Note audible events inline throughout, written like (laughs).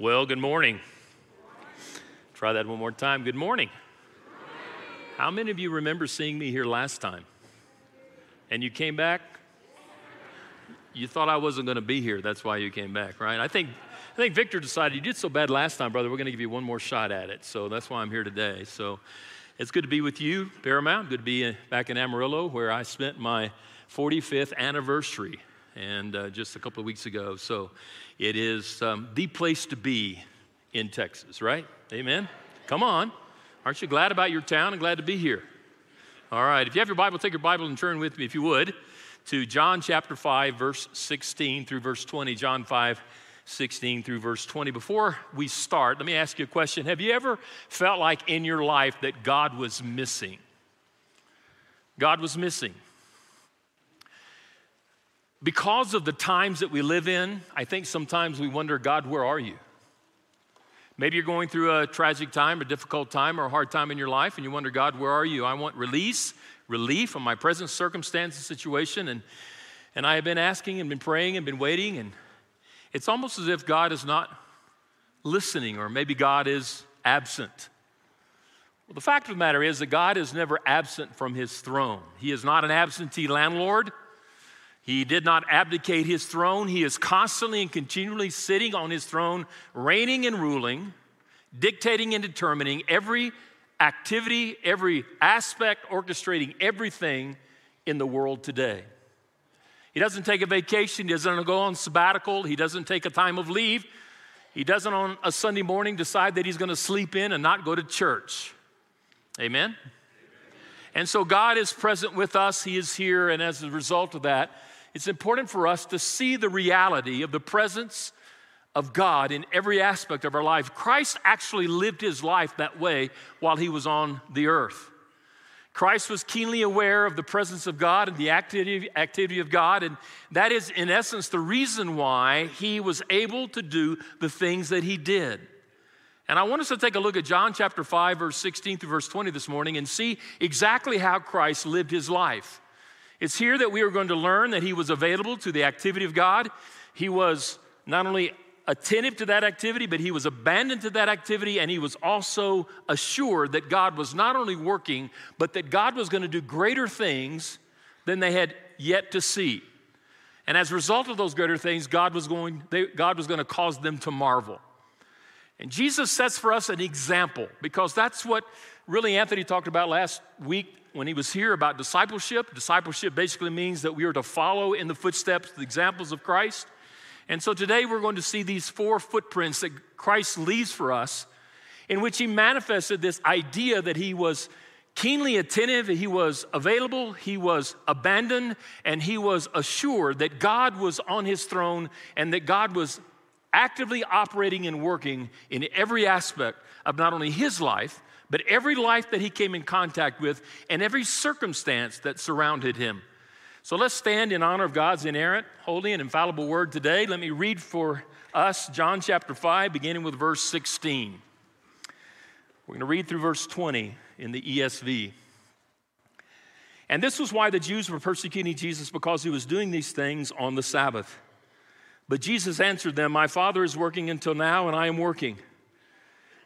Well, good morning. Try that one more time. Good morning. How many of you remember seeing me here last time? And you came back? You thought I wasn't going to be here. That's why you came back, right? I think, I think Victor decided you did so bad last time, brother. We're going to give you one more shot at it. So that's why I'm here today. So it's good to be with you, Paramount. Good to be uh, back in Amarillo, where I spent my 45th anniversary and uh, just a couple of weeks ago. So it is um, the place to be in Texas, right? Amen. Come on. Aren't you glad about your town and glad to be here? All right. If you have your Bible, take your Bible and turn with me, if you would, to John chapter 5, verse 16 through verse 20. John 5, 16 through verse 20. Before we start, let me ask you a question. Have you ever felt like in your life that God was missing? God was missing. Because of the times that we live in, I think sometimes we wonder, God, where are you? Maybe you're going through a tragic time, a difficult time, or a hard time in your life, and you wonder, God, where are you? I want release, relief from my present circumstance and situation. And, and I have been asking and been praying and been waiting, and it's almost as if God is not listening, or maybe God is absent. Well, the fact of the matter is that God is never absent from his throne. He is not an absentee landlord. He did not abdicate his throne. He is constantly and continually sitting on his throne, reigning and ruling, dictating and determining every activity, every aspect, orchestrating everything in the world today. He doesn't take a vacation, he doesn't go on sabbatical, he doesn't take a time of leave. He doesn't on a Sunday morning decide that he's going to sleep in and not go to church. Amen? And so God is present with us, He is here, and as a result of that, it's important for us to see the reality of the presence of God in every aspect of our life. Christ actually lived his life that way while he was on the earth. Christ was keenly aware of the presence of God and the activity, activity of God, and that is, in essence, the reason why he was able to do the things that he did. And I want us to take a look at John chapter 5, verse 16 through verse 20 this morning and see exactly how Christ lived his life. It's here that we are going to learn that he was available to the activity of God. He was not only attentive to that activity, but he was abandoned to that activity, and he was also assured that God was not only working, but that God was going to do greater things than they had yet to see. And as a result of those greater things, God was going, they, God was going to cause them to marvel. And Jesus sets for us an example because that's what really Anthony talked about last week when he was here about discipleship. Discipleship basically means that we are to follow in the footsteps, the examples of Christ. And so today we're going to see these four footprints that Christ leaves for us, in which he manifested this idea that he was keenly attentive, he was available, he was abandoned, and he was assured that God was on his throne and that God was actively operating and working in every aspect of not only his life, but every life that he came in contact with and every circumstance that surrounded him. So let's stand in honor of God's inerrant, holy, and infallible word today. Let me read for us John chapter 5, beginning with verse 16. We're going to read through verse 20 in the ESV. And this was why the Jews were persecuting Jesus because he was doing these things on the Sabbath. But Jesus answered them, My Father is working until now, and I am working.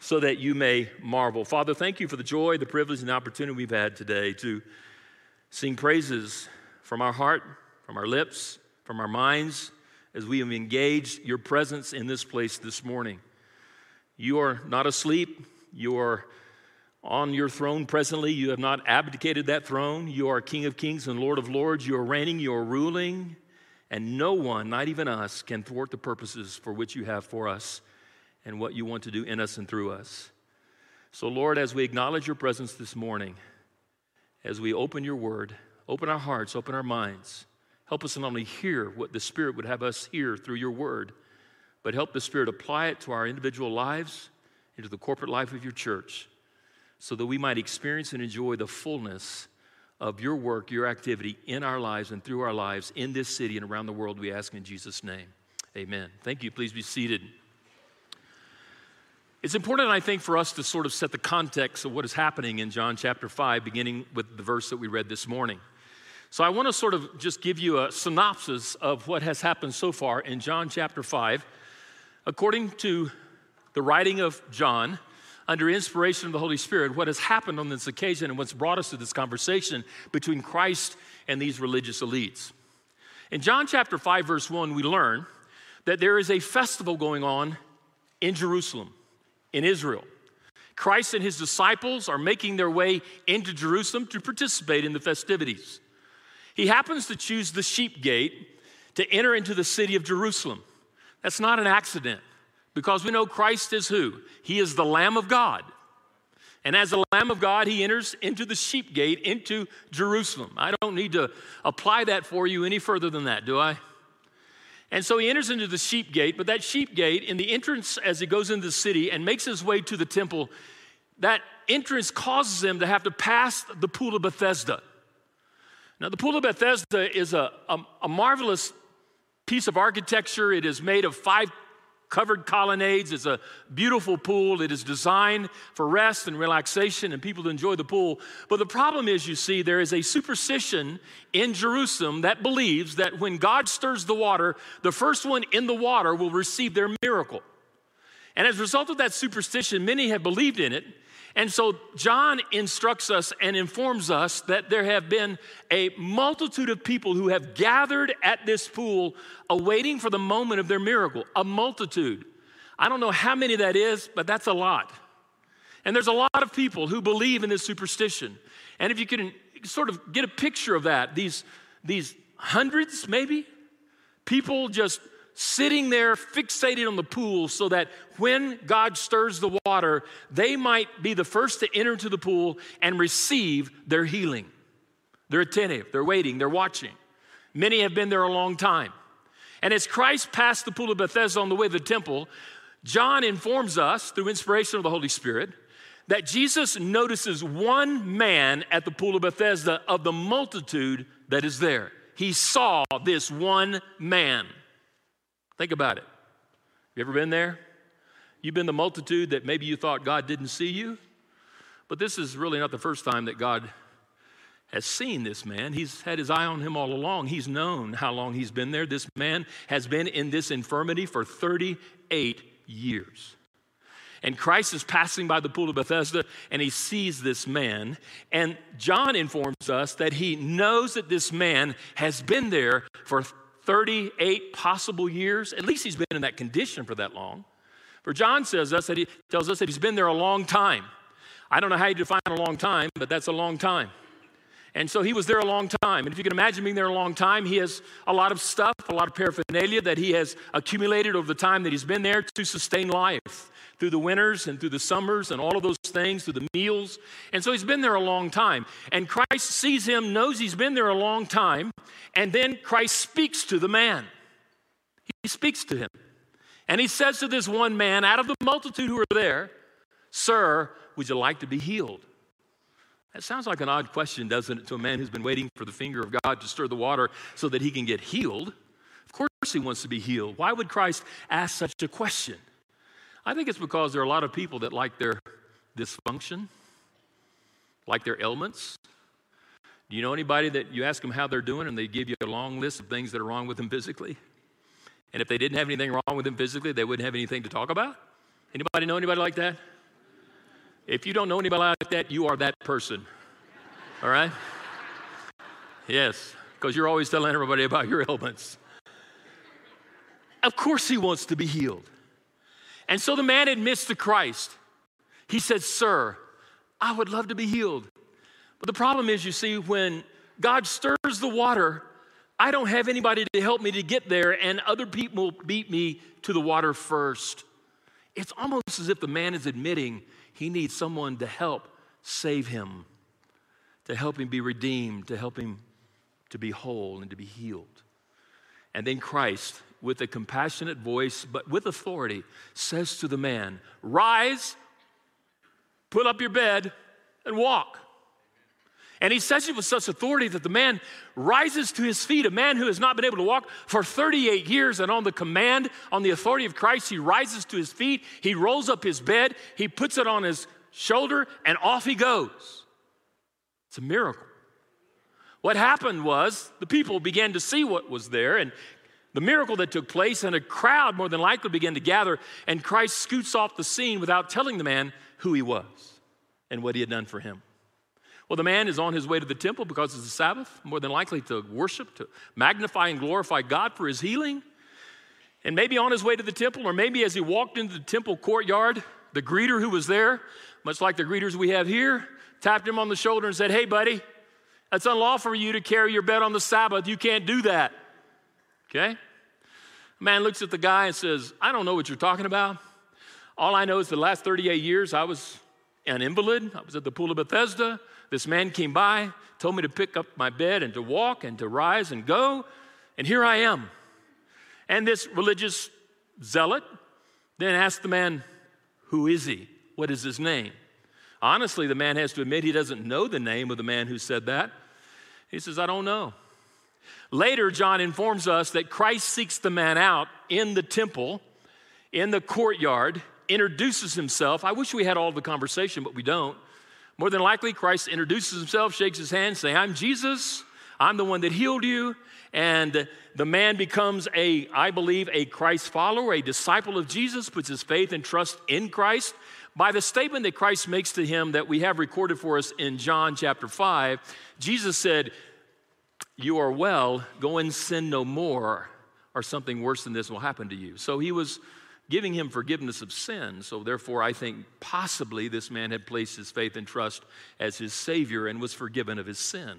so that you may marvel. Father, thank you for the joy, the privilege, and the opportunity we've had today to sing praises from our heart, from our lips, from our minds, as we have engaged your presence in this place this morning. You are not asleep. You are on your throne presently. You have not abdicated that throne. You are King of kings and Lord of lords. You are reigning, you are ruling, and no one, not even us, can thwart the purposes for which you have for us and what you want to do in us and through us. So, Lord, as we acknowledge your presence this morning, as we open your word, open our hearts, open our minds, help us not only hear what the Spirit would have us hear through your word, but help the Spirit apply it to our individual lives into the corporate life of your church so that we might experience and enjoy the fullness of your work, your activity in our lives and through our lives in this city and around the world, we ask in Jesus' name. Amen. Thank you. Please be seated. It's important, I think, for us to sort of set the context of what is happening in John chapter 5, beginning with the verse that we read this morning. So I want to sort of just give you a synopsis of what has happened so far in John chapter 5. According to the writing of John, under inspiration of the Holy Spirit, what has happened on this occasion and what's brought us to this conversation between Christ and these religious elites. In John chapter 5, verse 1, we learn that there is a festival going on in Jerusalem in Israel. Christ and his disciples are making their way into Jerusalem to participate in the festivities. He happens to choose the sheep gate to enter into the city of Jerusalem. That's not an accident because we know Christ is who? He is the Lamb of God. And as the Lamb of God, he enters into the sheep gate into Jerusalem. I don't need to apply that for you any further than that, do I? And so he enters into the sheep gate, but that sheep gate, in the entrance as he goes into the city and makes his way to the temple, that entrance causes him to have to pass the pool of Bethesda. Now, the pool of Bethesda is a, a, a marvelous piece of architecture. It is made of five covered colonnades. It's a beautiful pool. It is designed for rest and relaxation and people to enjoy the pool. But the problem is, you see, there is a superstition in Jerusalem that believes that when God stirs the water, the first one in the water will receive their miracle. And as a result of that superstition, many have believed in it. And so John instructs us and informs us that there have been a multitude of people who have gathered at this pool awaiting for the moment of their miracle. A multitude. I don't know how many that is, but that's a lot. And there's a lot of people who believe in this superstition. And if you can sort of get a picture of that, these, these hundreds maybe, people just sitting there fixated on the pool so that when God stirs the water, they might be the first to enter into the pool and receive their healing. They're attentive, they're waiting, they're watching. Many have been there a long time. And as Christ passed the pool of Bethesda on the way to the temple, John informs us through inspiration of the Holy Spirit that Jesus notices one man at the pool of Bethesda of the multitude that is there. He saw this one man. Think about it. You ever been there? You've been the multitude that maybe you thought God didn't see you, but this is really not the first time that God has seen this man. He's had his eye on him all along. He's known how long he's been there. This man has been in this infirmity for 38 years. And Christ is passing by the pool of Bethesda and he sees this man. And John informs us that he knows that this man has been there for 38 possible years. At least he's been in that condition for that long. For John says us that he tells us that he's been there a long time. I don't know how you define a long time, but that's a long time. And so he was there a long time. And if you can imagine being there a long time, he has a lot of stuff, a lot of paraphernalia that he has accumulated over the time that he's been there to sustain life through the winters and through the summers and all of those things, through the meals. And so he's been there a long time. And Christ sees him, knows he's been there a long time, and then Christ speaks to the man. He speaks to him. And he says to this one man out of the multitude who are there, Sir, would you like to be healed? That sounds like an odd question, doesn't it, to a man who's been waiting for the finger of God to stir the water so that he can get healed? Of course, he wants to be healed. Why would Christ ask such a question? I think it's because there are a lot of people that like their dysfunction, like their ailments. Do you know anybody that you ask them how they're doing and they give you a long list of things that are wrong with them physically? And if they didn't have anything wrong with them physically, they wouldn't have anything to talk about? Anybody know anybody like that? If you don't know anybody like that, you are that person. All right? Yes, because you're always telling everybody about your ailments. Of course, he wants to be healed. And so the man admits to Christ. He said, Sir, I would love to be healed. But the problem is, you see, when God stirs the water, I don't have anybody to help me to get there, and other people beat me to the water first. It's almost as if the man is admitting he needs someone to help save him, to help him be redeemed, to help him to be whole and to be healed. And then Christ with a compassionate voice, but with authority, says to the man, Rise, put up your bed and walk. And he says it with such authority that the man rises to his feet, a man who has not been able to walk for 38 years. And on the command, on the authority of Christ, he rises to his feet, he rolls up his bed, he puts it on his shoulder, and off he goes. It's a miracle. What happened was the people began to see what was there and the miracle that took place, and a crowd more than likely began to gather, and Christ scoots off the scene without telling the man who he was and what he had done for him. Well, the man is on his way to the temple because it's the Sabbath, more than likely to worship, to magnify and glorify God for his healing. And maybe on his way to the temple, or maybe as he walked into the temple courtyard, the greeter who was there, much like the greeters we have here, tapped him on the shoulder and said, Hey, buddy, it's unlawful for you to carry your bed on the Sabbath. You can't do that. Okay? A man looks at the guy and says, I don't know what you're talking about. All I know is the last 38 years I was an invalid. I was at the pool of Bethesda. This man came by, told me to pick up my bed and to walk and to rise and go. And here I am. And this religious zealot then asked the man, Who is he? What is his name? Honestly, the man has to admit he doesn't know the name of the man who said that. He says, I don't know. Later, John informs us that Christ seeks the man out in the temple, in the courtyard, introduces himself. I wish we had all the conversation, but we don't. More than likely, Christ introduces himself, shakes his hand, saying, I'm Jesus. I'm the one that healed you. And the man becomes a, I believe, a Christ follower, a disciple of Jesus, puts his faith and trust in Christ. By the statement that Christ makes to him that we have recorded for us in John chapter 5, Jesus said, You are well, go and sin no more, or something worse than this will happen to you. So he was giving him forgiveness of sin. So, therefore, I think possibly this man had placed his faith and trust as his Savior and was forgiven of his sin.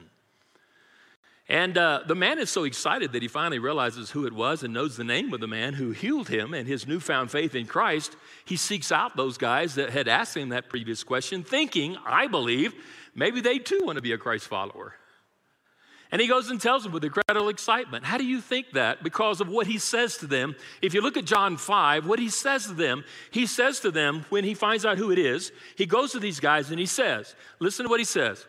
And uh, the man is so excited that he finally realizes who it was and knows the name of the man who healed him and his newfound faith in Christ. He seeks out those guys that had asked him that previous question, thinking, I believe, maybe they too want to be a Christ follower. And he goes and tells them with incredible excitement. How do you think that? Because of what he says to them. If you look at John 5, what he says to them, he says to them when he finds out who it is, he goes to these guys and he says, listen to what he says.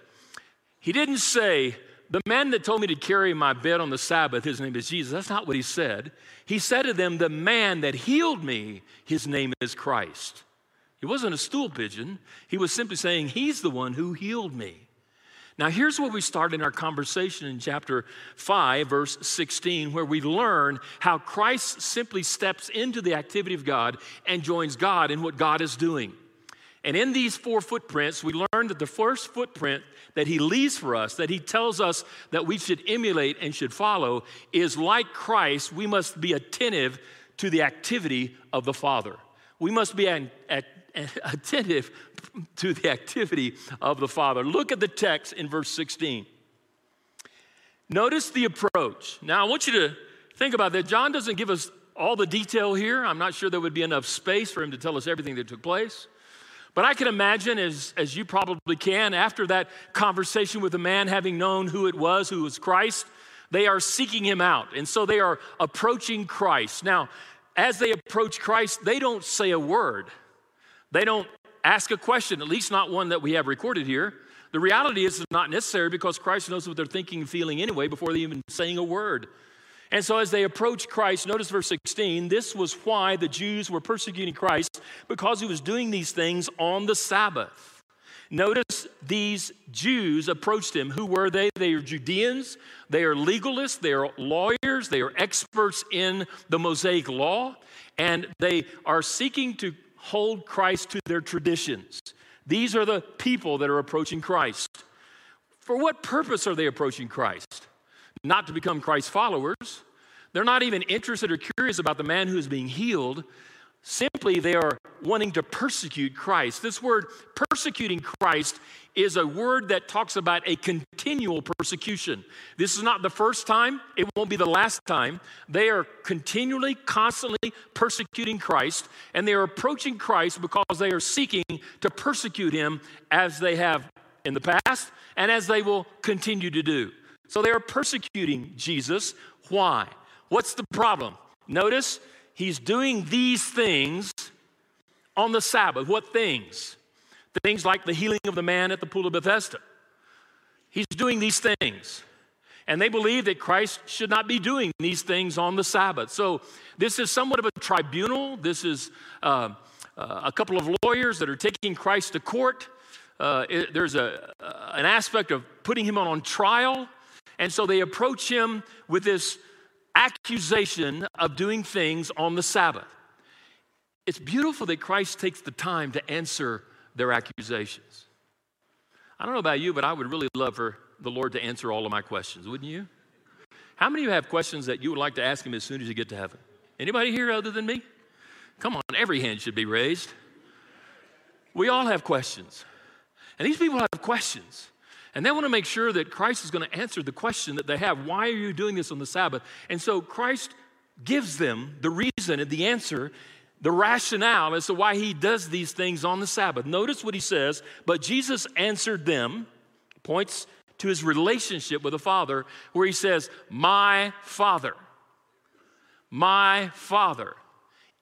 He didn't say, the man that told me to carry my bed on the Sabbath, his name is Jesus. That's not what he said. He said to them, the man that healed me, his name is Christ. He wasn't a stool pigeon. He was simply saying, he's the one who healed me. Now, here's where we start in our conversation in chapter 5, verse 16, where we learn how Christ simply steps into the activity of God and joins God in what God is doing. And in these four footprints, we learn that the first footprint that he leaves for us, that he tells us that we should emulate and should follow, is like Christ, we must be attentive to the activity of the Father. We must be an, at, (laughs) attentive to the activity of the Father. Look at the text in verse 16. Notice the approach. Now, I want you to think about that. John doesn't give us all the detail here. I'm not sure there would be enough space for him to tell us everything that took place. But I can imagine, as, as you probably can, after that conversation with the man, having known who it was, who was Christ, they are seeking him out. And so they are approaching Christ. Now, as they approach Christ, they don't say a word. They don't ask a question, at least not one that we have recorded here. The reality is it's not necessary because Christ knows what they're thinking and feeling anyway before they even saying a word. And so as they approach Christ, notice verse 16, this was why the Jews were persecuting Christ because he was doing these things on the Sabbath. Notice these Jews approached him. Who were they? They are Judeans, they are legalists, they are lawyers, they are experts in the Mosaic law, and they are seeking to hold Christ to their traditions. These are the people that are approaching Christ. For what purpose are they approaching Christ? Not to become Christ's followers. They're not even interested or curious about the man who is being healed. Simply, they are wanting to persecute Christ. This word, persecuting Christ, is a word that talks about a continual persecution. This is not the first time, it won't be the last time. They are continually, constantly persecuting Christ, and they are approaching Christ because they are seeking to persecute him as they have in the past and as they will continue to do. So they are persecuting Jesus. Why? What's the problem? Notice He's doing these things on the Sabbath. What things? Things like the healing of the man at the pool of Bethesda. He's doing these things. And they believe that Christ should not be doing these things on the Sabbath. So this is somewhat of a tribunal. This is uh, uh, a couple of lawyers that are taking Christ to court. Uh, it, there's a, an aspect of putting him on, on trial. And so they approach him with this accusation of doing things on the Sabbath. It's beautiful that Christ takes the time to answer their accusations. I don't know about you, but I would really love for the Lord to answer all of my questions, wouldn't you? How many of you have questions that you would like to ask him as soon as you get to heaven? Anybody here other than me? Come on, every hand should be raised. We all have questions. And these people have questions. And they want to make sure that Christ is going to answer the question that they have why are you doing this on the Sabbath? And so Christ gives them the reason and the answer, the rationale as to why he does these things on the Sabbath. Notice what he says, but Jesus answered them, points to his relationship with the Father, where he says, My Father, my Father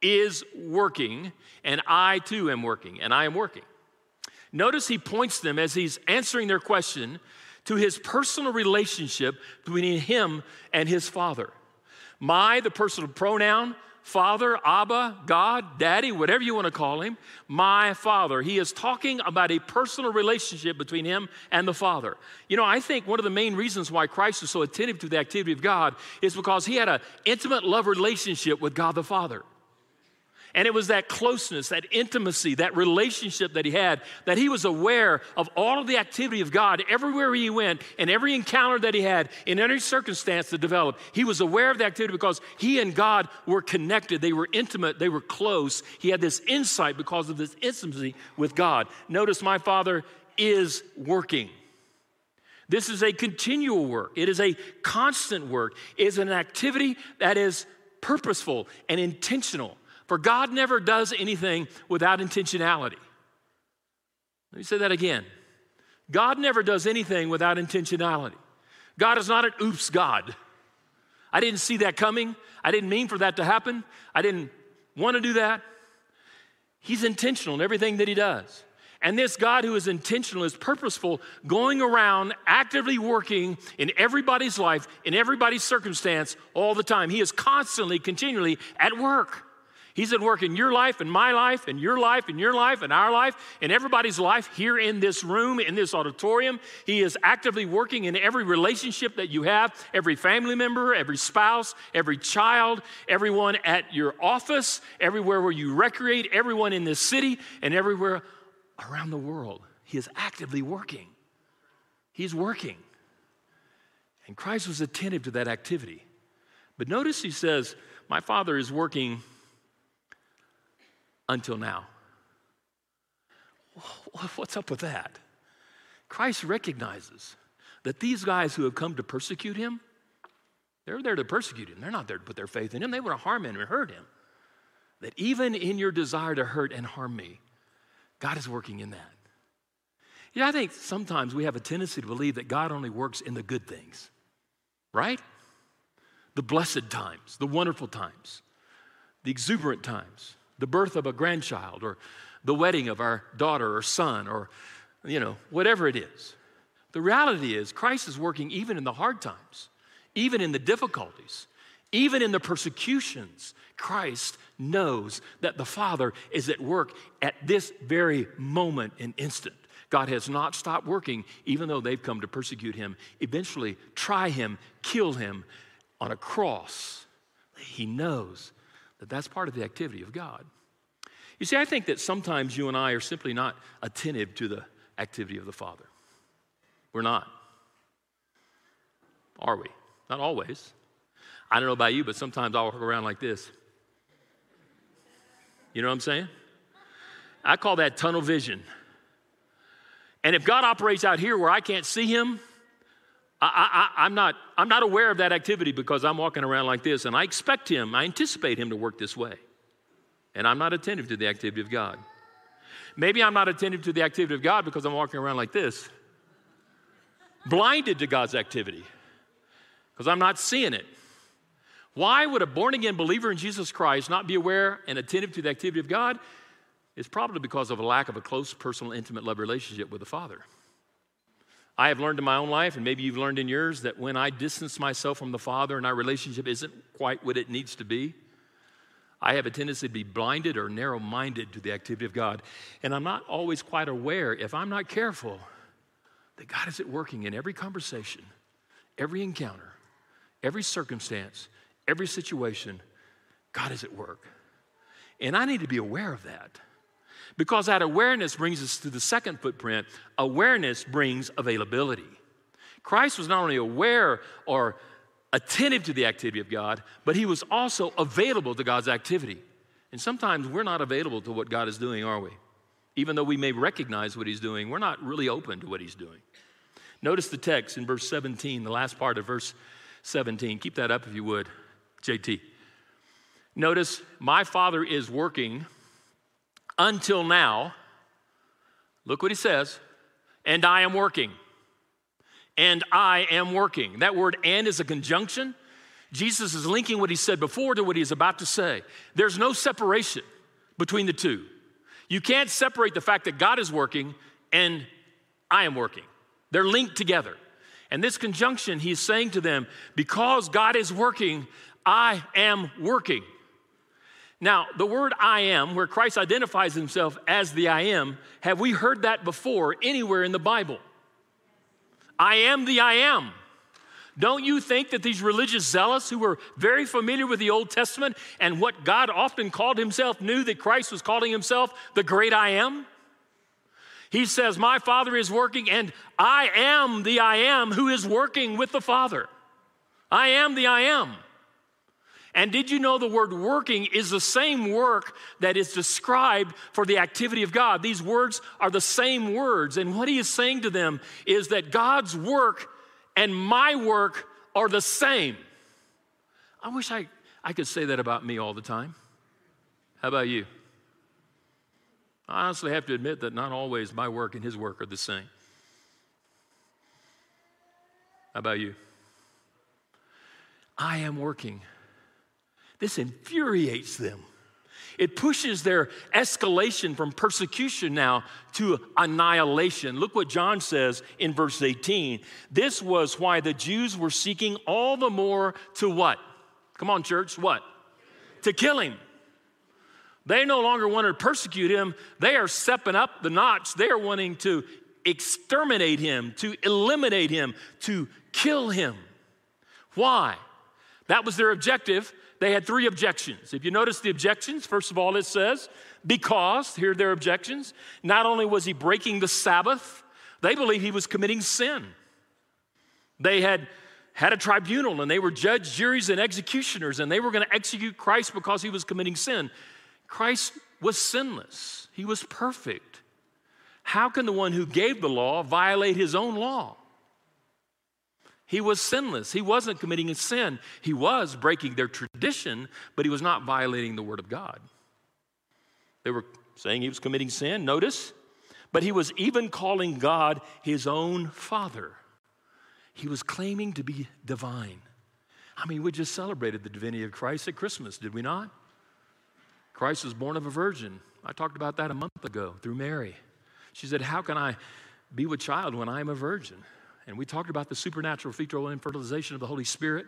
is working, and I too am working, and I am working. Notice he points them as he's answering their question to his personal relationship between him and his father. My, the personal pronoun, Father, Abba, God, Daddy, whatever you want to call him, my Father. He is talking about a personal relationship between him and the Father. You know, I think one of the main reasons why Christ is so attentive to the activity of God is because he had an intimate love relationship with God the Father. And it was that closeness, that intimacy, that relationship that he had, that he was aware of all of the activity of God everywhere he went, and every encounter that he had, in every circumstance that developed. He was aware of the activity because he and God were connected. They were intimate, they were close. He had this insight because of this intimacy with God. Notice my Father is working. This is a continual work. It is a constant work. It is an activity that is purposeful and intentional. For God never does anything without intentionality. Let me say that again. God never does anything without intentionality. God is not an oops God. I didn't see that coming. I didn't mean for that to happen. I didn't want to do that. He's intentional in everything that he does. And this God who is intentional is purposeful, going around actively working in everybody's life, in everybody's circumstance all the time. He is constantly, continually at work. He's at work in your life and my life and your life and your life and our life and everybody's life here in this room, in this auditorium. He is actively working in every relationship that you have, every family member, every spouse, every child, everyone at your office, everywhere where you recreate, everyone in this city, and everywhere around the world. He is actively working. He's working. And Christ was attentive to that activity. But notice he says, My Father is working until now. What's up with that? Christ recognizes that these guys who have come to persecute him, they're there to persecute him. They're not there to put their faith in him. They want to harm him and hurt him. That even in your desire to hurt and harm me, God is working in that. Yeah, I think sometimes we have a tendency to believe that God only works in the good things, right? The blessed times, the wonderful times, the exuberant times the birth of a grandchild or the wedding of our daughter or son or, you know, whatever it is. The reality is, Christ is working even in the hard times, even in the difficulties, even in the persecutions. Christ knows that the Father is at work at this very moment and instant. God has not stopped working, even though they've come to persecute him, eventually try him, kill him on a cross. He knows that that's part of the activity of God. You see, I think that sometimes you and I are simply not attentive to the activity of the Father. We're not. Are we? Not always. I don't know about you, but sometimes I'll walk around like this. You know what I'm saying? I call that tunnel vision. And if God operates out here where I can't see Him, I, am not, I'm not aware of that activity because I'm walking around like this, and I expect him, I anticipate him to work this way. And I'm not attentive to the activity of God. Maybe I'm not attentive to the activity of God because I'm walking around like this, blinded to God's activity, because I'm not seeing it. Why would a born again believer in Jesus Christ not be aware and attentive to the activity of God? It's probably because of a lack of a close, personal, intimate love relationship with the Father. I have learned in my own life, and maybe you've learned in yours, that when I distance myself from the Father and our relationship isn't quite what it needs to be, I have a tendency to be blinded or narrow minded to the activity of God. And I'm not always quite aware, if I'm not careful, that God is at working in every conversation, every encounter, every circumstance, every situation. God is at work. And I need to be aware of that. Because that awareness brings us to the second footprint awareness brings availability. Christ was not only aware or attentive to the activity of God, but he was also available to God's activity. And sometimes we're not available to what God is doing, are we? Even though we may recognize what he's doing, we're not really open to what he's doing. Notice the text in verse 17, the last part of verse 17. Keep that up if you would, JT. Notice, my Father is working until now, look what he says, and I am working. And I am working. That word and is a conjunction. Jesus is linking what he said before to what he's about to say. There's no separation between the two. You can't separate the fact that God is working and I am working. They're linked together. And this conjunction, he's saying to them, because God is working, I am working. Now, the word I am, where Christ identifies himself as the I am, have we heard that before anywhere in the Bible? I am the I am. Don't you think that these religious zealots who were very familiar with the Old Testament and what God often called himself knew that Christ was calling himself the great I am? He says, My Father is working, and I am the I am who is working with the Father. I am the I am. And did you know the word working is the same work that is described for the activity of God? These words are the same words. And what he is saying to them is that God's work and my work are the same. I wish I, I could say that about me all the time. How about you? I honestly have to admit that not always my work and his work are the same. How about you? I am working this infuriates them. It pushes their escalation from persecution now to annihilation. Look what John says in verse 18. This was why the Jews were seeking all the more to what? Come on, church, what? To kill him. They no longer want to persecute him, they are stepping up the notch. They are wanting to exterminate him, to eliminate him, to kill him. Why? That was their objective they had three objections. If you notice the objections, first of all, it says, because, here are their objections. Not only was he breaking the Sabbath, they believed he was committing sin. They had had a tribunal and they were judges, juries, and executioners, and they were going to execute Christ because he was committing sin. Christ was sinless, he was perfect. How can the one who gave the law violate his own law? He was sinless. He wasn't committing a sin. He was breaking their tradition, but he was not violating the word of God. They were saying he was committing sin, notice, but he was even calling God his own father. He was claiming to be divine. I mean, we just celebrated the divinity of Christ at Christmas, did we not? Christ was born of a virgin. I talked about that a month ago through Mary. She said, How can I be with child when I am a virgin? And we talked about the supernatural fetal and fertilization of the Holy Spirit.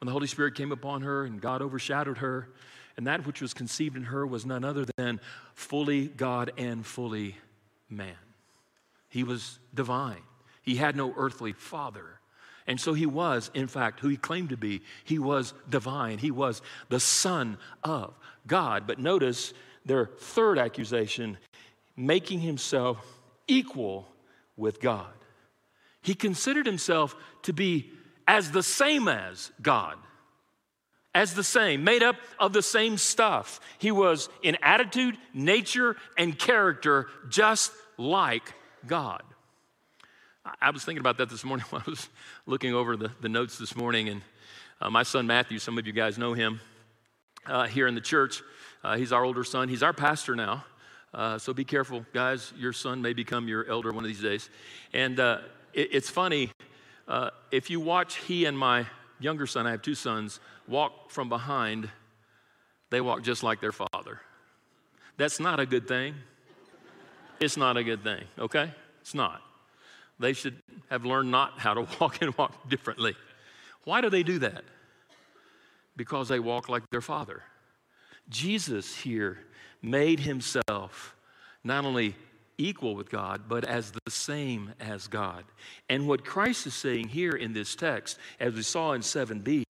When the Holy Spirit came upon her and God overshadowed her, and that which was conceived in her was none other than fully God and fully man. He was divine, he had no earthly father. And so he was, in fact, who he claimed to be. He was divine. He was the Son of God. But notice their third accusation making himself equal with God. He considered himself to be as the same as God, as the same, made up of the same stuff. He was in attitude, nature, and character just like God. I was thinking about that this morning (laughs) when I was looking over the, the notes this morning, and uh, my son Matthew, some of you guys know him uh, here in the church. Uh, he's our older son, he's our pastor now. Uh, so be careful, guys. Your son may become your elder one of these days. And uh, it, it's funny, uh, if you watch he and my younger son, I have two sons, walk from behind, they walk just like their father. That's not a good thing. It's not a good thing, okay? It's not. They should have learned not how to (laughs) walk and walk differently. Why do they do that? Because they walk like their father. Jesus here made himself not only equal with God, but as the same as God. And what Christ is saying here in this text, as we saw in 7b,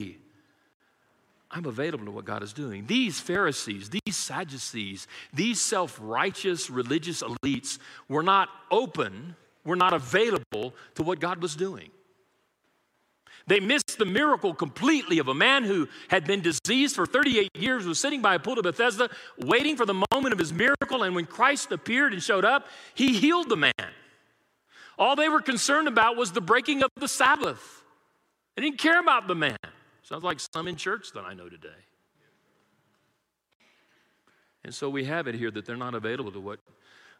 I'm available to what God is doing. These Pharisees, these Sadducees, these self righteous religious elites were not open, were not available to what God was doing. They missed the miracle completely of a man who had been diseased for 38 years, was sitting by a pool of Bethesda, waiting for the moment of his miracle. And when Christ appeared and showed up, he healed the man. All they were concerned about was the breaking of the Sabbath. They didn't care about the man. Sounds like some in church that I know today. And so we have it here that they're not available to what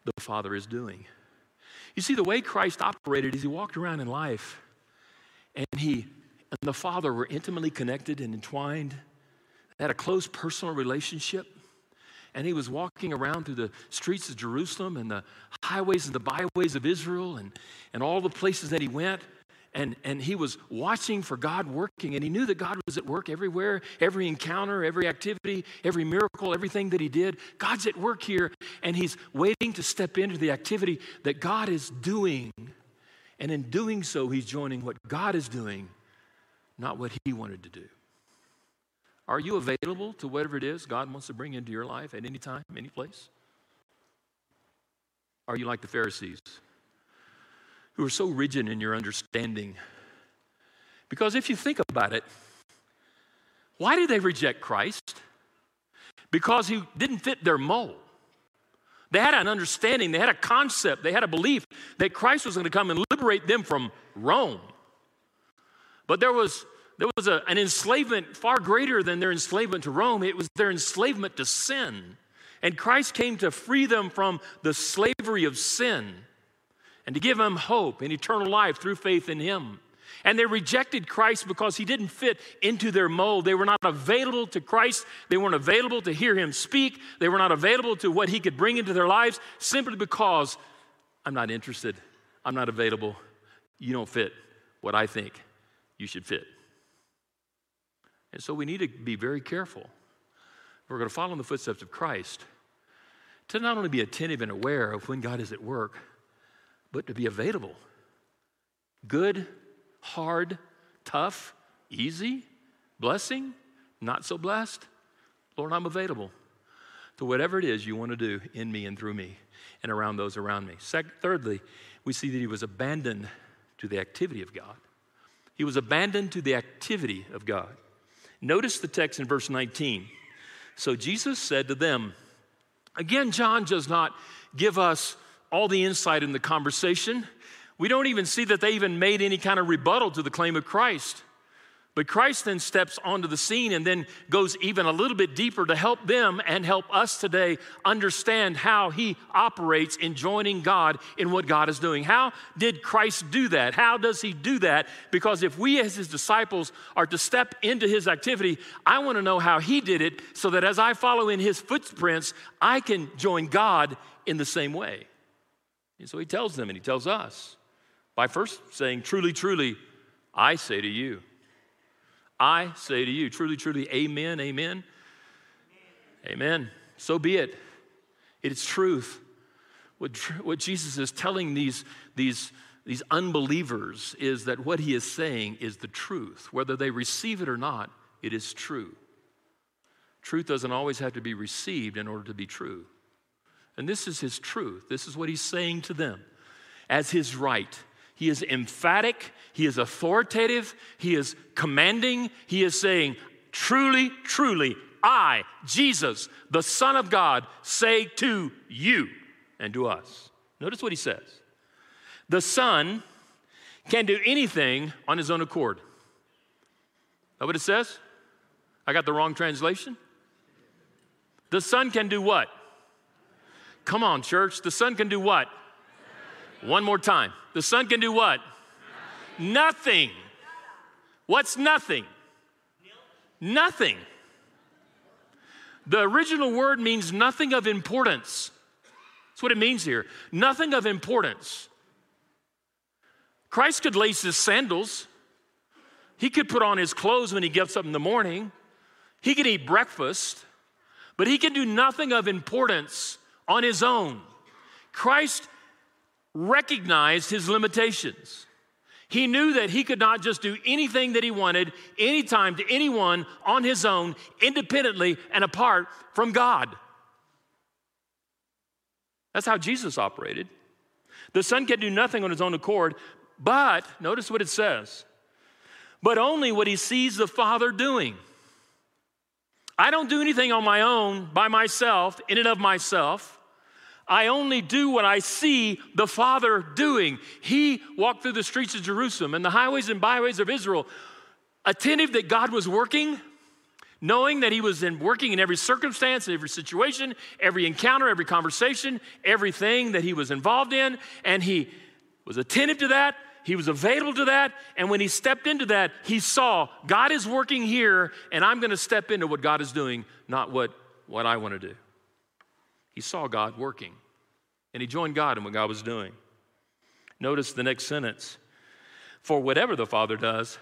the Father is doing. You see, the way Christ operated is he walked around in life and he and the Father were intimately connected and entwined. They had a close personal relationship. And he was walking around through the streets of Jerusalem and the highways and the byways of Israel and, and all the places that he went. And, and he was watching for God working, and he knew that God was at work everywhere, every encounter, every activity, every miracle, everything that he did. God's at work here, and he's waiting to step into the activity that God is doing and in doing so, he's joining what God is doing, not what he wanted to do. Are you available to whatever it is God wants to bring into your life at any time, any place? Are you like the Pharisees who are so rigid in your understanding? Because if you think about it, why did they reject Christ? Because he didn't fit their mold. They had an understanding, they had a concept, they had a belief that Christ was going to come and liberate them from Rome. But there was, there was a, an enslavement far greater than their enslavement to Rome, it was their enslavement to sin. And Christ came to free them from the slavery of sin and to give them hope and eternal life through faith in Him. And they rejected Christ because he didn't fit into their mold. They were not available to Christ. They weren't available to hear him speak. They were not available to what he could bring into their lives simply because I'm not interested. I'm not available. You don't fit what I think you should fit. And so we need to be very careful. We're going to follow in the footsteps of Christ to not only be attentive and aware of when God is at work, but to be available. Good hard, tough, easy, blessing, not so blessed. Lord, I'm available to whatever it is you want to do in me and through me and around those around me. Second, thirdly, we see that he was abandoned to the activity of God. He was abandoned to the activity of God. Notice the text in verse 19. So Jesus said to them, again, John does not give us all the insight in the conversation. We don't even see that they even made any kind of rebuttal to the claim of Christ. But Christ then steps onto the scene and then goes even a little bit deeper to help them and help us today understand how he operates in joining God in what God is doing. How did Christ do that? How does he do that? Because if we as his disciples are to step into his activity, I want to know how he did it so that as I follow in his footprints, I can join God in the same way. And so he tells them and he tells us by first saying, Truly, truly, I say to you. I say to you, truly, truly, amen, amen. Amen. So be it. It is truth. What, what Jesus is telling these, these, these unbelievers is that what he is saying is the truth. Whether they receive it or not, it is true. Truth doesn't always have to be received in order to be true. And this is his truth. This is what he's saying to them as his right he is emphatic, he is authoritative, he is commanding, he is saying, Truly, truly, I, Jesus, the Son of God, say to you and to us. Notice what he says. The Son can do anything on his own accord. That what it says? I got the wrong translation. The Son can do what? Come on, church. The Son can do what? One more time. The Son can do what? Nothing. nothing. What's nothing? Nothing. The original word means nothing of importance. That's what it means here. Nothing of importance. Christ could lace his sandals. He could put on his clothes when he gets up in the morning. He could eat breakfast, but he can do nothing of importance on his own. Christ recognized his limitations. He knew that he could not just do anything that he wanted, anytime to anyone on his own, independently and apart from God. That's how Jesus operated. The Son can do nothing on his own accord, but notice what it says but only what he sees the Father doing. I don't do anything on my own by myself, in and of myself. I only do what I see the Father doing. He walked through the streets of Jerusalem and the highways and byways of Israel, attentive that God was working, knowing that He was in working in every circumstance, every situation, every encounter, every conversation, everything that He was involved in, and He was attentive to that. He was available to that. And when he stepped into that, he saw God is working here, and I'm going to step into what God is doing, not what, what I want to do. He saw God working, and he joined God in what God was doing. Notice the next sentence For whatever the Father does,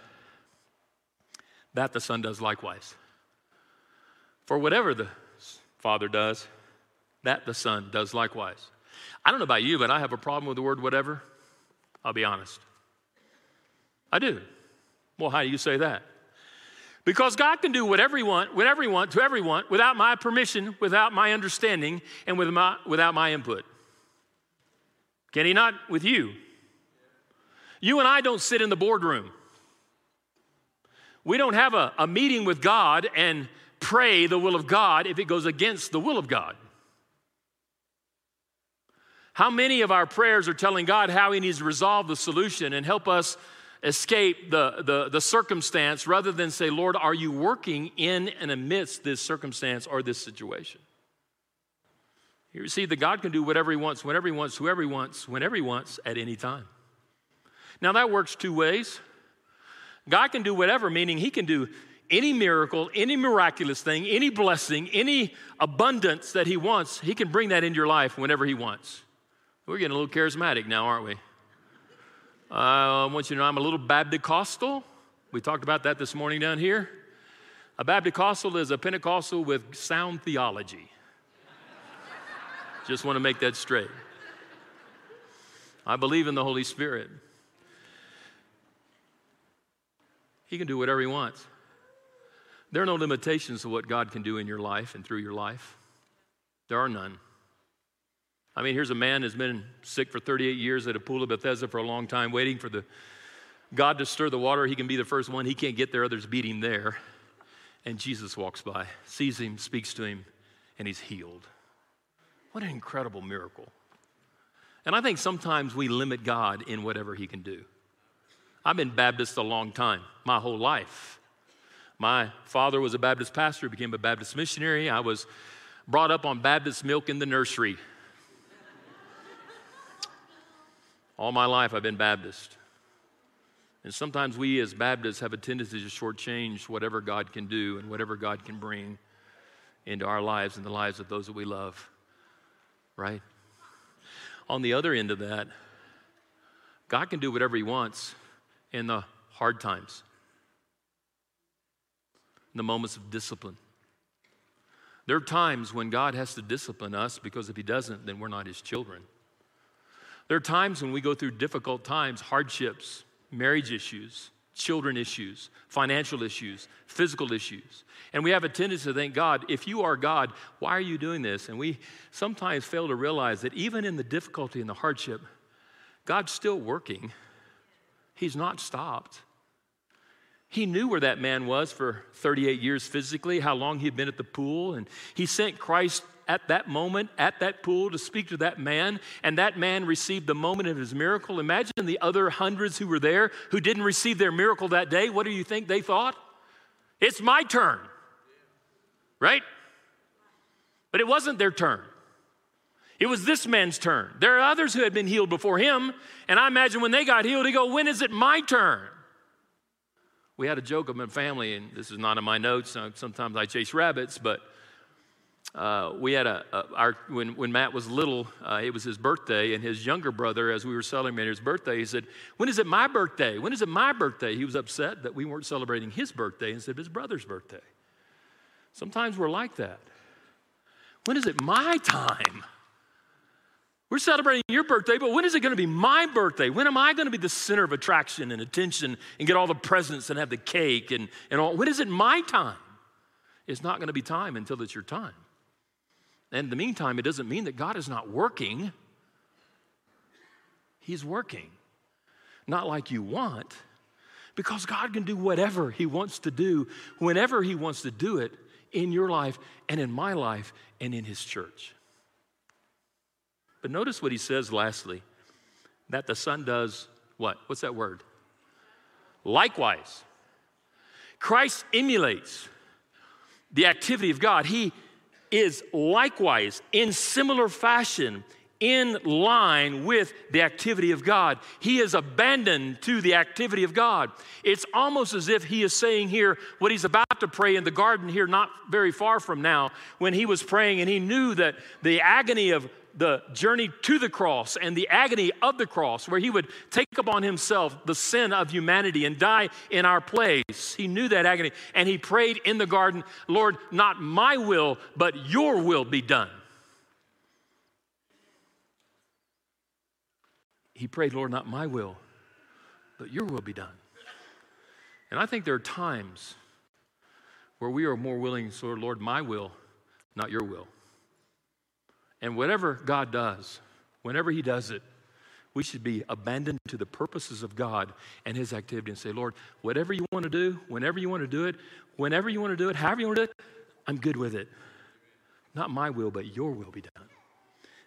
that the Son does likewise. For whatever the Father does, that the Son does likewise. I don't know about you, but I have a problem with the word whatever. I'll be honest. I do. Well, how do you say that? Because God can do whatever He wants, whenever He wants, to everyone, without my permission, without my understanding, and with my, without my input. Can He not with you? You and I don't sit in the boardroom. We don't have a, a meeting with God and pray the will of God if it goes against the will of God. How many of our prayers are telling God how He needs to resolve the solution and help us escape the, the, the circumstance rather than say, Lord, are you working in and amidst this circumstance or this situation? You see that God can do whatever He wants, whenever He wants, whoever He wants, whenever He wants, at any time. Now that works two ways. God can do whatever, meaning He can do any miracle, any miraculous thing, any blessing, any abundance that He wants, He can bring that into your life whenever He wants. We're getting a little charismatic now, aren't we? I want you to know I'm a little Baptist-costal. We talked about that this morning down here. A Baptist-costal is a Pentecostal with sound theology. Just want to make that straight. I believe in the Holy Spirit. He can do whatever He wants. There are no limitations to what God can do in your life and through your life. There are none. I mean, here's a man who's been sick for 38 years at a pool of Bethesda for a long time, waiting for the God to stir the water. He can be the first one. He can't get there, others beat him there. And Jesus walks by, sees him, speaks to him, and he's healed. What an incredible miracle. And I think sometimes we limit God in whatever he can do. I've been Baptist a long time, my whole life. My father was a Baptist pastor, became a Baptist missionary. I was brought up on Baptist milk in the nursery. All my life, I've been Baptist. And sometimes we as Baptists have a tendency to shortchange whatever God can do and whatever God can bring into our lives and the lives of those that we love, right? On the other end of that, God can do whatever He wants in the hard times, in the moments of discipline. There are times when God has to discipline us because if He doesn't, then we're not His children. There are times when we go through difficult times, hardships, marriage issues, children issues, financial issues, physical issues. And we have a tendency to think, God, if you are God, why are you doing this? And we sometimes fail to realize that even in the difficulty and the hardship, God's still working. He's not stopped. He knew where that man was for 38 years physically, how long he'd been at the pool, and he sent Christ at that moment, at that pool, to speak to that man, and that man received the moment of his miracle. Imagine the other hundreds who were there who didn't receive their miracle that day. What do you think they thought? It's my turn, right? But it wasn't their turn. It was this man's turn. There are others who had been healed before him, and I imagine when they got healed, he go, "When is it my turn?" We had a joke of my family, and this is not in my notes. Uh, sometimes I chase rabbits, but uh, we had a, a, our when, when Matt was little, uh, it was his birthday, and his younger brother, as we were celebrating his birthday, he said, "When is it my birthday? When is it my birthday?" He was upset that we weren't celebrating his birthday instead of his brother's birthday. Sometimes we're like that. When is it my time? We're celebrating your birthday, but when is it going to be my birthday? When am I going to be the center of attraction and attention and get all the presents and have the cake and, and all? When is it my time? It's not going to be time until it's your time. And in the meantime, it doesn't mean that God is not working. He's working. Not like you want, because God can do whatever He wants to do, whenever He wants to do it in your life and in my life and in His church. But notice what he says lastly that the Son does what? What's that word? Likewise. Christ emulates the activity of God. He is likewise in similar fashion in line with the activity of God. He is abandoned to the activity of God. It's almost as if he is saying here what he's about to pray in the garden here, not very far from now, when he was praying and he knew that the agony of the journey to the cross and the agony of the cross, where he would take upon himself the sin of humanity and die in our place. He knew that agony, and he prayed in the garden, Lord, not my will, but your will be done. He prayed, Lord, not my will, but your will be done. And I think there are times where we are more willing, so Lord, my will, not your will. And whatever God does, whenever He does it, we should be abandoned to the purposes of God and His activity and say, Lord, whatever you want to do, whenever you want to do it, whenever you want to do it, however you want to do it, I'm good with it. Not my will, but your will be done.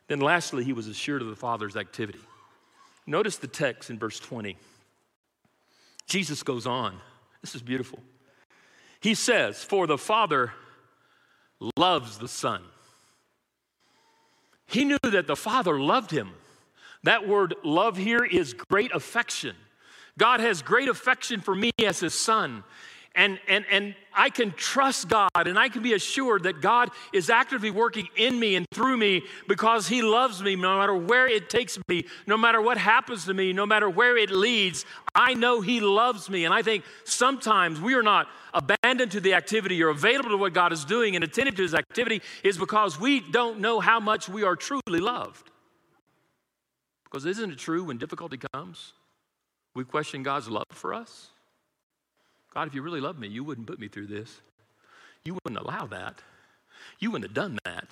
Then lastly, he was assured of the Father's activity. Notice the text in verse 20. Jesus goes on. This is beautiful. He says, For the Father loves the Son he knew that the Father loved him. That word love here is great affection. God has great affection for me as his son. And, and, and I can trust God and I can be assured that God is actively working in me and through me because He loves me no matter where it takes me, no matter what happens to me, no matter where it leads. I know He loves me. And I think sometimes we are not abandoned to the activity or available to what God is doing and attentive to His activity is because we don't know how much we are truly loved. Because isn't it true when difficulty comes, we question God's love for us? God, if you really loved me, you wouldn't put me through this. You wouldn't allow that. You wouldn't have done that.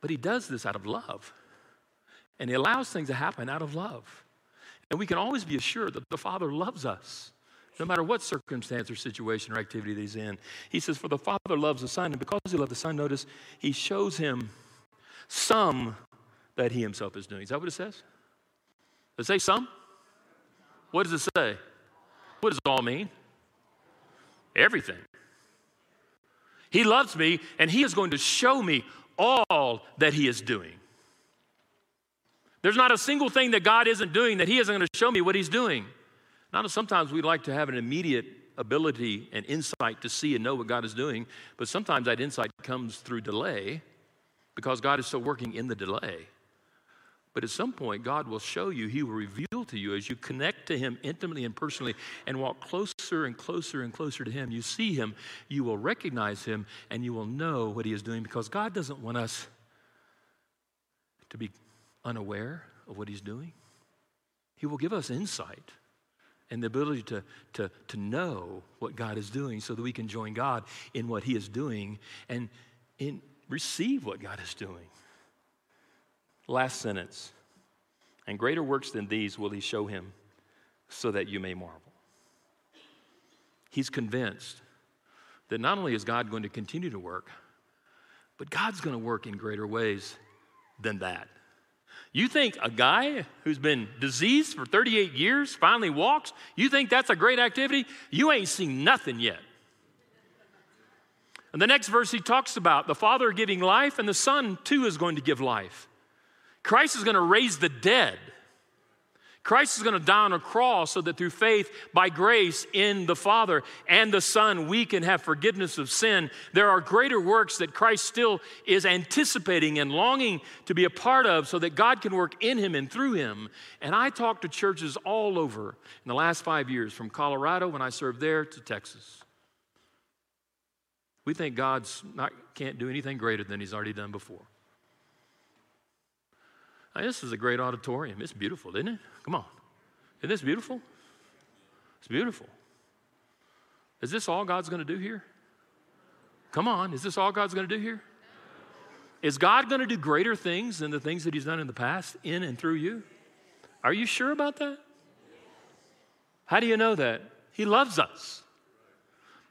But He does this out of love. And He allows things to happen out of love. And we can always be assured that the Father loves us, no matter what circumstance or situation or activity that He's in. He says, For the Father loves the Son, and because He loved the Son, notice He shows Him some that He Himself is doing. Is that what it says? Does it say some? What does it say? What does it all mean? Everything. He loves me, and He is going to show me all that He is doing. There's not a single thing that God isn't doing that He isn't going to show me what He's doing. Now, sometimes we like to have an immediate ability and insight to see and know what God is doing, but sometimes that insight comes through delay because God is still working in the delay. But at some point, God will show you, He will reveal to you as you connect to Him intimately and personally and walk closer and closer and closer to Him. You see Him, you will recognize Him, and you will know what He is doing because God doesn't want us to be unaware of what He's doing. He will give us insight and the ability to, to, to know what God is doing so that we can join God in what He is doing and in, receive what God is doing. Last sentence. And greater works than these will he show him so that you may marvel. He's convinced that not only is God going to continue to work, but God's going to work in greater ways than that. You think a guy who's been diseased for 38 years finally walks? You think that's a great activity? You ain't seen nothing yet. And the next verse he talks about the Father giving life, and the Son too is going to give life. Christ is going to raise the dead. Christ is going to die on a cross so that through faith by grace in the Father and the Son, we can have forgiveness of sin. There are greater works that Christ still is anticipating and longing to be a part of so that God can work in him and through him. And I talked to churches all over in the last five years, from Colorado when I served there to Texas. We think God's not, can't do anything greater than he's already done before. This is a great auditorium. It's beautiful, isn't it? Come on. Isn't this beautiful? It's beautiful. Is this all God's going to do here? Come on. Is this all God's going to do here? Is God going to do greater things than the things that He's done in the past, in and through you? Are you sure about that? How do you know that? He loves us.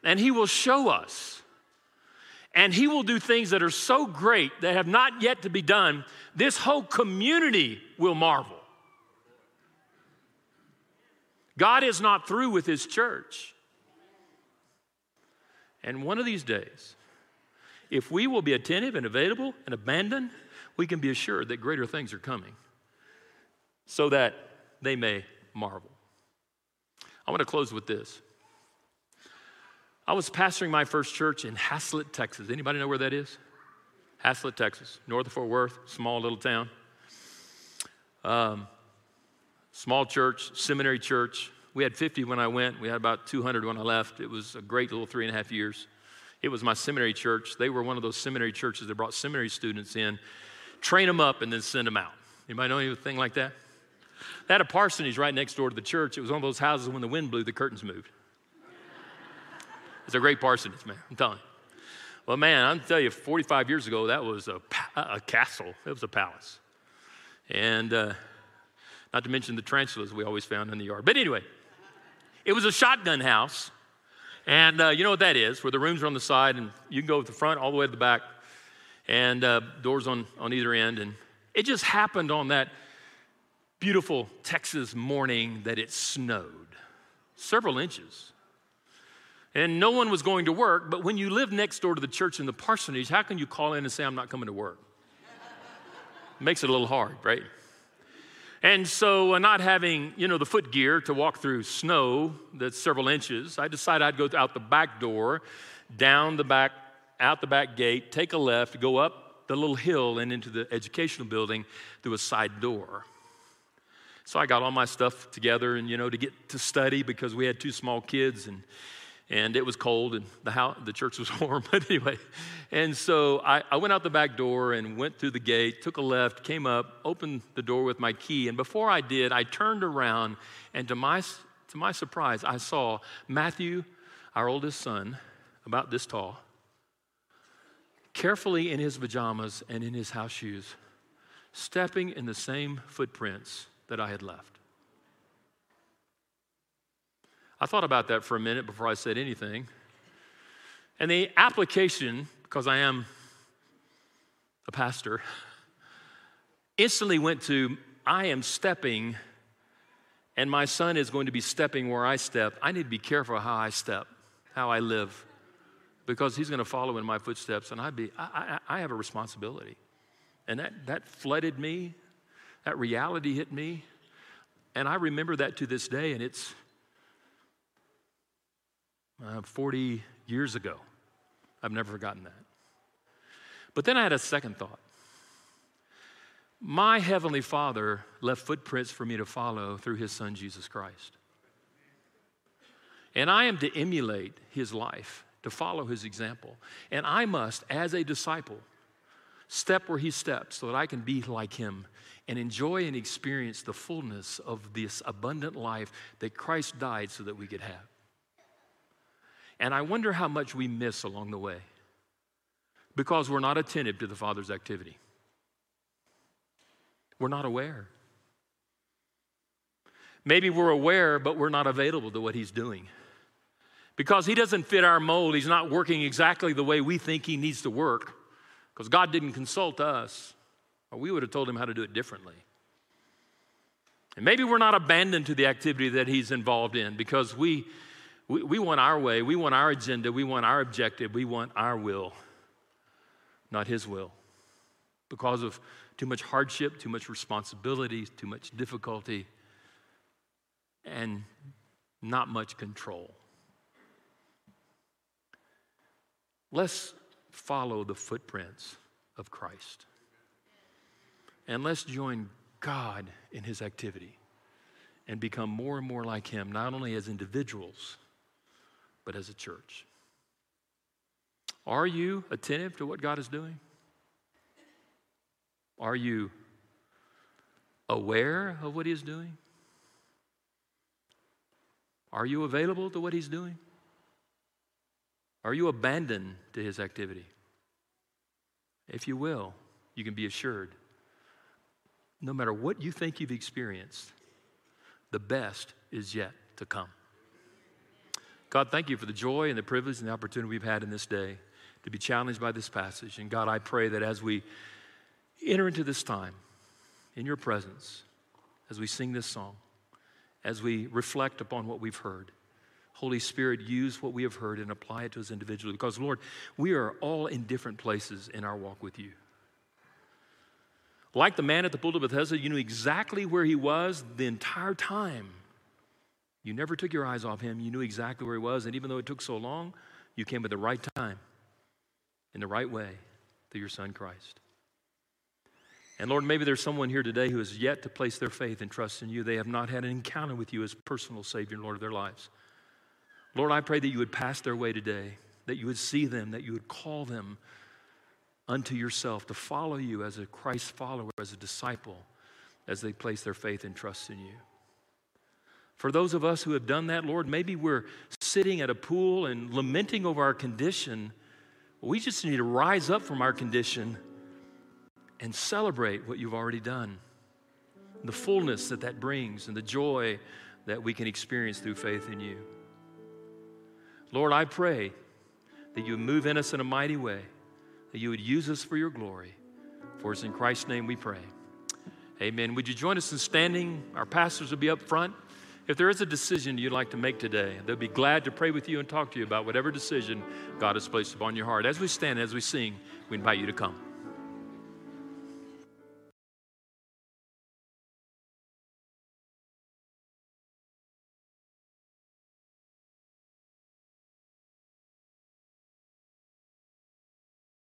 And He will show us and he will do things that are so great that have not yet to be done. This whole community will marvel. God is not through with his church. And one of these days, if we will be attentive and available and abandoned, we can be assured that greater things are coming so that they may marvel. I want to close with this. I was pastoring my first church in Haslet, Texas. Anybody know where that is? Haslet, Texas, north of Fort Worth, small little town. Um, small church, seminary church. We had 50 when I went. We had about 200 when I left. It was a great little three and a half years. It was my seminary church. They were one of those seminary churches that brought seminary students in, train them up, and then send them out. Anybody know anything like that? They had a parsonage right next door to the church. It was one of those houses when the wind blew, the curtains moved. It's a great parsonage, man. I'm telling you. Well, man, I'm telling you, 45 years ago, that was a, a castle. It was a palace. And uh, not to mention the tarantulas we always found in the yard. But anyway, it was a shotgun house. And uh, you know what that is, where the rooms are on the side, and you can go to the front all the way to the back, and uh, doors on, on either end. And it just happened on that beautiful Texas morning that it snowed several inches and no one was going to work. But when you live next door to the church in the parsonage, how can you call in and say, I'm not coming to work? Makes it a little hard, right? And so, uh, not having, you know, the foot gear to walk through snow that's several inches, I decided I'd go out the back door, down the back, out the back gate, take a left, go up the little hill and into the educational building through a side door. So I got all my stuff together and, you know, to get to study because we had two small kids and and it was cold and the, house, the church was (laughs) warm but anyway. And so I, I, went out the back door and went through the gate took a left came up opened the door with my key and before i did i turned around and to my, to my surprise i saw matthew our oldest son about this tall carefully in his pajamas and in his house shoes stepping in the same footprints that i had left I thought about that for a minute before I said anything. And the application, because I am a pastor, instantly went to I am stepping, and my son is going to be stepping where I step. I need to be careful how I step, how I live, because he's going to follow in my footsteps, and I'd be, I, I, I have a responsibility. And that, that flooded me, that reality hit me, and I remember that to this day, and it's, uh, 40 years ago. I've never forgotten that. But then I had a second thought. My Heavenly Father left footprints for me to follow through His Son, Jesus Christ. And I am to emulate His life, to follow His example. And I must, as a disciple, step where He steps so that I can be like Him and enjoy and experience the fullness of this abundant life that Christ died so that we could have. And I wonder how much we miss along the way because we're not attentive to the Father's activity. We're not aware. Maybe we're aware, but we're not available to what He's doing. Because He doesn't fit our mold, He's not working exactly the way we think He needs to work, because God didn't consult us, or we would have told Him how to do it differently. And maybe we're not abandoned to the activity that He's involved in because we we, we want our way, we want our agenda, we want our objective, we want our will, not His will. Because of too much hardship, too much responsibility, too much difficulty, and not much control. Let's follow the footprints of Christ. And let's join God in his activity and become more and more like him, not only as individuals, but as a church. Are you attentive to what God is doing? Are you aware of what He is doing? Are you available to what He's doing? Are you abandoned to His activity? If you will, you can be assured no matter what you think you've experienced, the best is yet to come. God, thank you for the joy and the privilege and the opportunity we've had in this day to be challenged by this passage. And God, I pray that as we enter into this time in your presence, as we sing this song, as we reflect upon what we've heard, Holy Spirit, use what we have heard and apply it to us individually. Because, Lord, we are all in different places in our walk with you. Like the man at the pool of Bethesda, you knew exactly where he was the entire time. You never took your eyes off him. You knew exactly where he was. And even though it took so long, you came at the right time, in the right way, through your son Christ. And Lord, maybe there's someone here today who has yet to place their faith and trust in you. They have not had an encounter with you as personal Savior and Lord of their lives. Lord, I pray that you would pass their way today, that you would see them, that you would call them unto yourself to follow you as a Christ follower, as a disciple, as they place their faith and trust in you. For those of us who have done that, Lord, maybe we're sitting at a pool and lamenting over our condition. We just need to rise up from our condition and celebrate what you've already done. The fullness that that brings and the joy that we can experience through faith in you. Lord, I pray that you would move in us in a mighty way, that you would use us for your glory. For it's in Christ's name we pray. Amen. Would you join us in standing? Our pastors will be up front. If there is a decision you'd like to make today, they'll be glad to pray with you and talk to you about whatever decision God has placed upon your heart. As we stand, as we sing, we invite you to come.